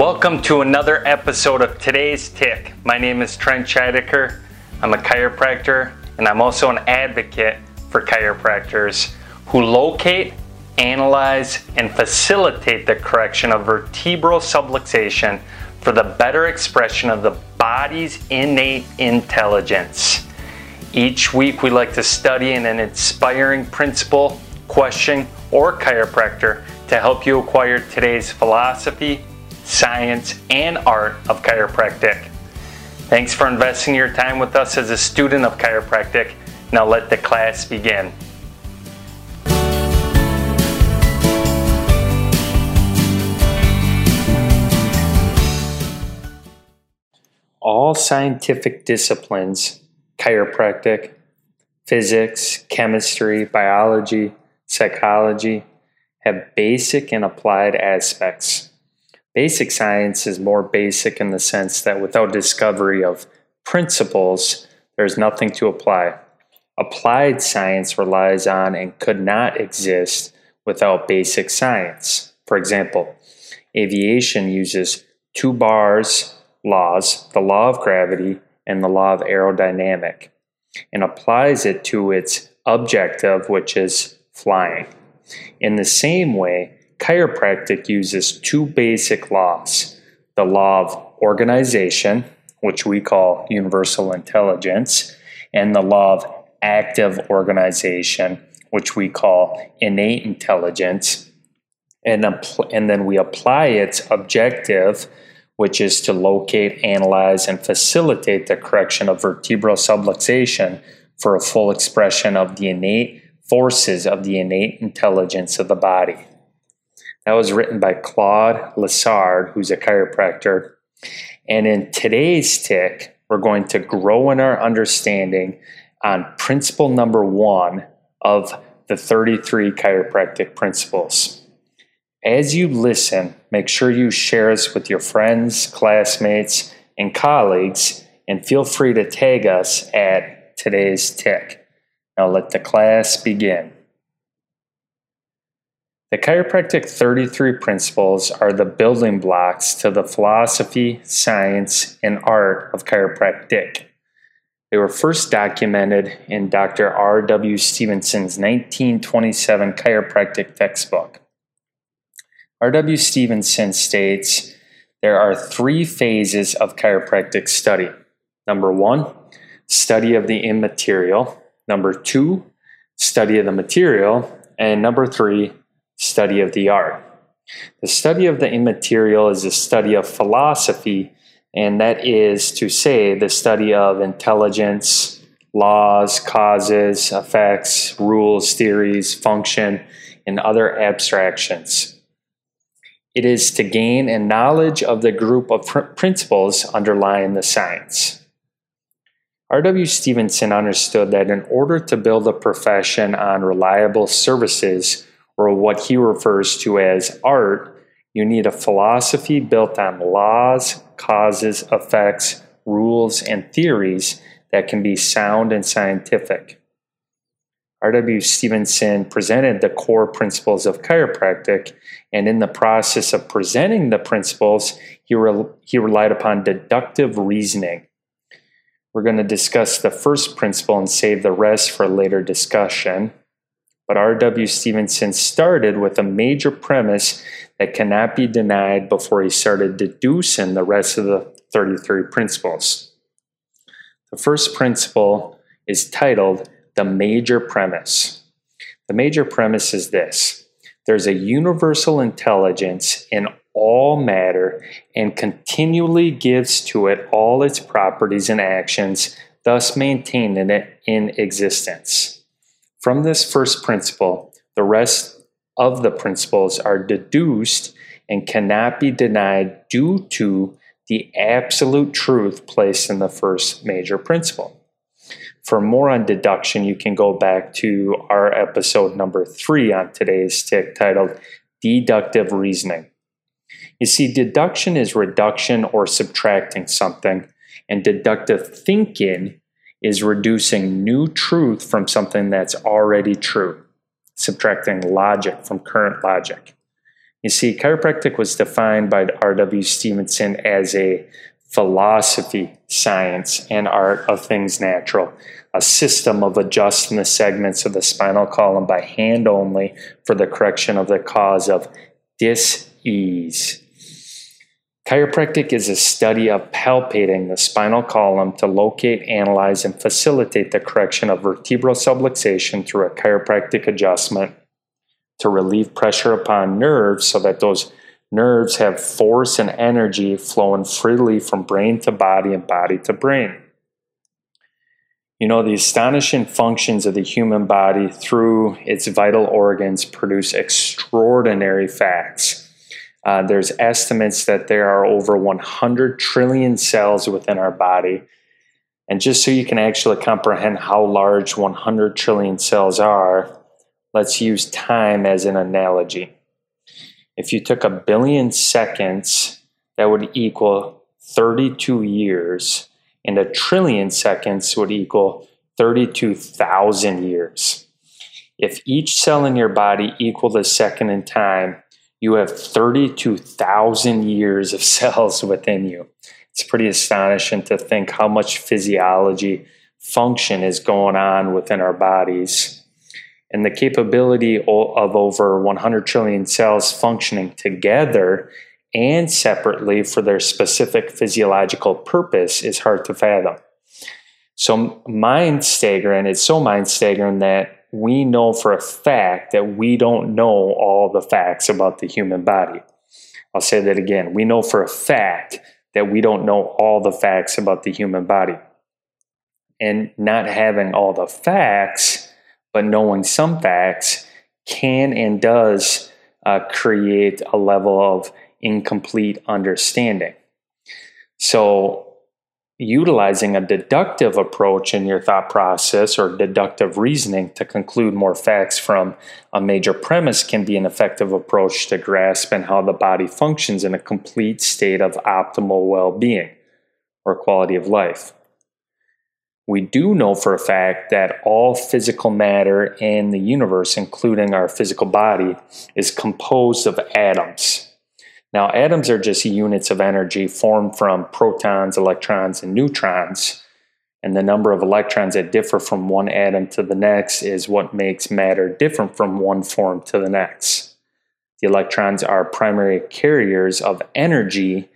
Welcome to another episode of today's Tick. My name is Trent Scheidecker. I'm a chiropractor and I'm also an advocate for chiropractors who locate, analyze, and facilitate the correction of vertebral subluxation for the better expression of the body's innate intelligence. Each week, we like to study an inspiring principle, question, or chiropractor to help you acquire today's philosophy science, and art of chiropractic. Thanks for investing your time with us as a student of chiropractic. Now let the class begin. All scientific disciplines, chiropractic, physics, chemistry, biology, psychology, have basic and applied aspects. Basic science is more basic in the sense that without discovery of principles, there's nothing to apply. Applied science relies on and could not exist without basic science. For example, aviation uses two bars laws, the law of gravity and the law of aerodynamic, and applies it to its objective, which is flying. In the same way, chiropractic uses two basic laws the law of organization, which we call universal intelligence, and the law of active organization, which we call innate intelligence. And, and then we apply its objective, which is to locate, analyze, and facilitate the correction of vertebral subluxation for a full expression of the innate forces of the innate intelligence of the body. That was written by Claude Lessard, who's a chiropractor. And in today's tick, we're going to grow in our understanding on principle number one of the 33 chiropractic principles. As you listen, make sure you share us with your friends, classmates, and colleagues, and feel free to tag us at today's tick. Now let the class begin. The chiropractic 33 principles are the building blocks to the philosophy, science, and art of chiropractic. They were first documented in Dr. R.W. Stephenson's 1927 chiropractic textbook. R.W. Stephenson states there are three phases of chiropractic study. Number one, study of the immaterial. Number two, study of the material. And number three, study of the art. The study of the immaterial is a study of philosophy, and that is to say, the study of intelligence, laws, causes, effects, rules, theories, function, and other abstractions. It is to gain a knowledge of the group of pr- principles underlying the science. R.W. Stephenson understood that in order to build a profession on reliable services, or what he refers to as art, you need a philosophy built on laws, causes, effects, rules, and theories that can be sound and scientific. R.W. Stephenson presented the core principles of chiropractic, and in the process of presenting the principles, he, he relied upon deductive reasoning. We're going to discuss the first principle and save the rest for later discussion. But R.W. Stephenson started with a major premise that cannot be denied before he started deducing the rest of the 33 principles. The first principle is titled The Major Premise. The major premise is this there's a universal intelligence in all matter and continually gives to it all its properties and actions, thus maintaining it in existence. From this first principle, the rest of the principles are deduced and cannot be denied due to the absolute truth placed in the first major principle. For more on deduction, you can go back to our episode number three on today's tick titled Deductive Reasoning. You see, deduction is reduction or subtracting something, and deductive thinking is reducing new truth from something that's already true, subtracting logic from current logic. You see, chiropractic was defined by R.W. Stephenson as a philosophy, science, and art of things natural, a system of adjusting the segments of the spinal column by hand only for the correction of the cause of dis-ease. Chiropractic is a study of palpating the spinal column to locate, analyze, and facilitate the correction of vertebral subluxation through a chiropractic adjustment to relieve pressure upon nerves so that those nerves have force and energy flowing freely from brain to body and body to brain. You know, the astonishing functions of the human body through its vital organs produce extraordinary facts. Uh, there's estimates that there are over 100 trillion cells within our body. And just so you can actually comprehend how large 100 trillion cells are, let's use time as an analogy. If you took a billion seconds, that would equal 32 years, and a trillion seconds would equal 32,000 years. If each cell in your body equaled a second in time, you have 32,000 years of cells within you. It's pretty astonishing to think how much physiology function is going on within our bodies and the capability of over 100 trillion cells functioning together and separately for their specific physiological purpose is hard to fathom. So, mind staggering, it's so mind staggering that we know for a fact that we don't know all the facts about the human body. I'll say that again. We know for a fact that we don't know all the facts about the human body. And not having all the facts but knowing some facts can and does uh, create a level of incomplete understanding. So, utilizing a deductive approach in your thought process or deductive reasoning to conclude more facts from a major premise can be an effective approach to grasping how the body functions in a complete state of optimal well being or quality of life. We do know for a fact that all physical matter in the universe, including our physical body, is composed of atoms. Now, atoms are just units of energy formed from protons, electrons, and neutrons. And the number of electrons that differ from one atom to the next is what makes matter different from one form to the next. The electrons are primary carriers of energy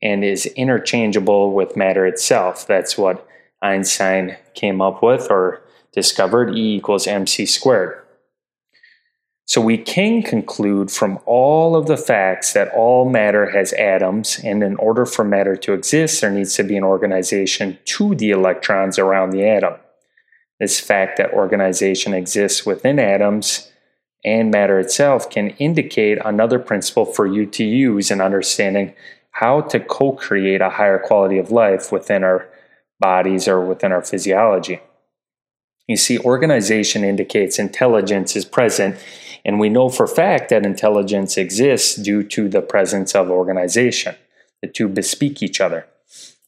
and is interchangeable with matter itself. That's what Einstein came up with or discovered E equals mc squared. So we can conclude from all of the facts that all matter has atoms, and in order for matter to exist, there needs to be an organization to the electrons around the atom. This fact that organization exists within atoms and matter itself can indicate another principle for you to use in understanding how to co create a higher quality of life within our bodies or within our physiology. You see, organization indicates intelligence is present, and we know for fact that intelligence exists due to the presence of organization. The two bespeak each other.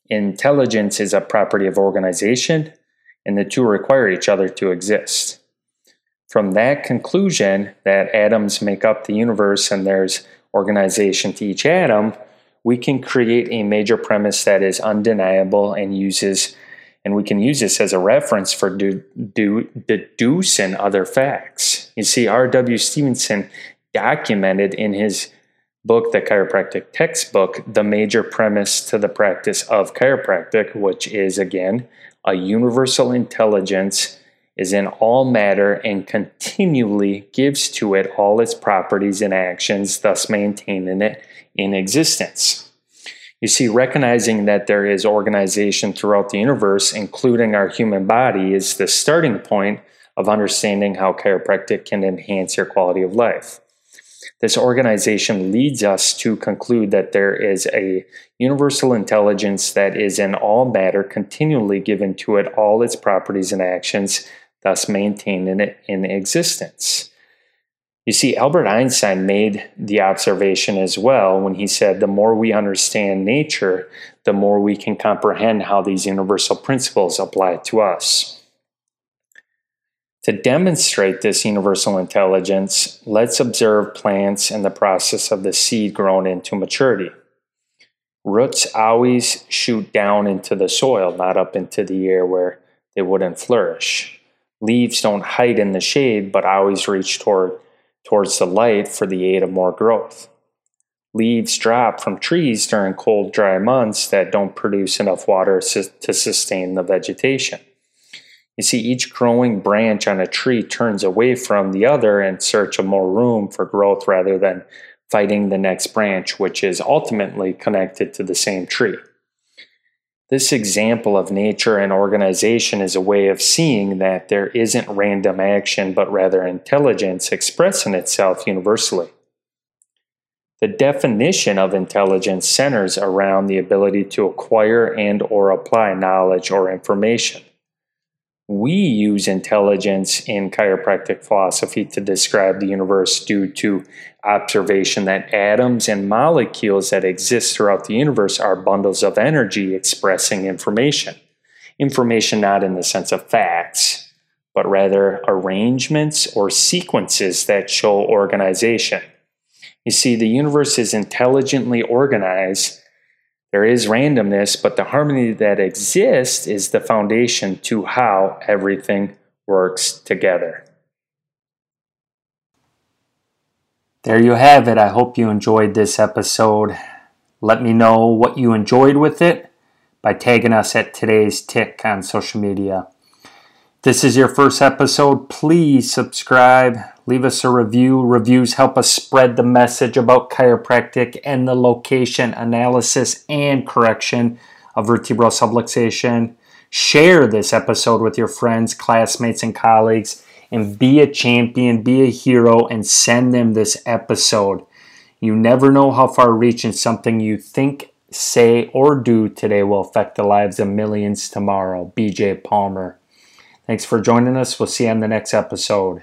Intelligence is a property of organization, and the two require each other to exist. From that conclusion that atoms make up the universe and there's organization to each atom, we can create a major premise that is undeniable and uses and we can use this as a reference for do, do, deducing other facts. You see, R.W. Stephenson documented in his book, The Chiropractic Textbook, the major premise to the practice of chiropractic, which is again, a universal intelligence is in all matter and continually gives to it all its properties and actions, thus maintaining it in existence. You see, recognizing that there is organization throughout the universe, including our human body, is the starting point of understanding how chiropractic can enhance your quality of life. This organization leads us to conclude that there is a universal intelligence that is in all matter, continually given to it all its properties and actions, thus maintaining it in existence. You see, Albert Einstein made the observation as well when he said, the more we understand nature, the more we can comprehend how these universal principles apply to us. To demonstrate this universal intelligence, let's observe plants and the process of the seed grown into maturity. Roots always shoot down into the soil, not up into the air where they wouldn't flourish. Leaves don't hide in the shade, but always reach toward, towards the light for the aid of more growth. Leaves drop from trees during cold, dry months that don't produce enough water to sustain the vegetation. You see, each growing branch on a tree turns away from the other in search of more room for growth rather than fighting the next branch, which is ultimately connected to the same tree. This example of nature and organization is a way of seeing that there isn't random action, but rather intelligence expressing itself universally. The definition of intelligence centers around the ability to acquire and or apply knowledge or information we use intelligence in chiropractic philosophy to describe the universe due to observation that atoms and molecules that exist throughout the universe are bundles of energy expressing information. Information not in the sense of facts, but rather arrangements or sequences that show organization. You see, the universe is intelligently organized there is randomness, but the harmony that exists is the foundation to how everything works together. There you have it. I hope you enjoyed this episode. Let me know what you enjoyed with it by tagging us at today's tick on social media this is your first episode, please subscribe, leave us a review. Reviews help us spread the message about chiropractic and the location, analysis, and correction of vertebral subluxation. Share this episode with your friends, classmates, and colleagues, and be a champion, be a hero, and send them this episode. You never know how far reaching something you think, say, or do today will affect the lives of millions tomorrow. BJ Palmer. Thanks for joining us. We'll see you on the next episode.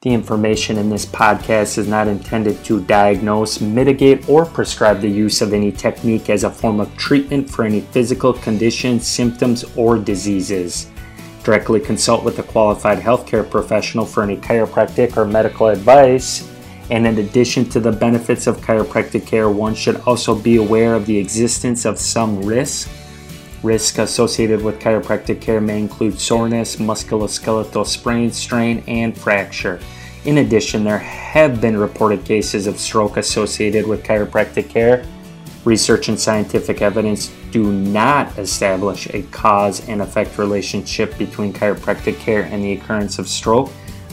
The information in this podcast is not intended to diagnose, mitigate, or prescribe the use of any technique as a form of treatment for any physical conditions, symptoms, or diseases. Directly consult with a qualified healthcare professional for any chiropractic or medical advice. And in addition to the benefits of chiropractic care, one should also be aware of the existence of some risk. Risk associated with chiropractic care may include soreness, musculoskeletal sprain, strain, and fracture. In addition, there have been reported cases of stroke associated with chiropractic care. Research and scientific evidence do not establish a cause and effect relationship between chiropractic care and the occurrence of stroke.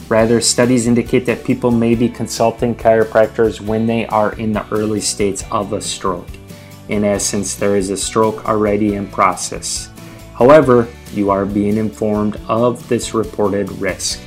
Rather, studies indicate that people may be consulting chiropractors when they are in the early states of a stroke. In essence, there is a stroke already in process. However, you are being informed of this reported risk.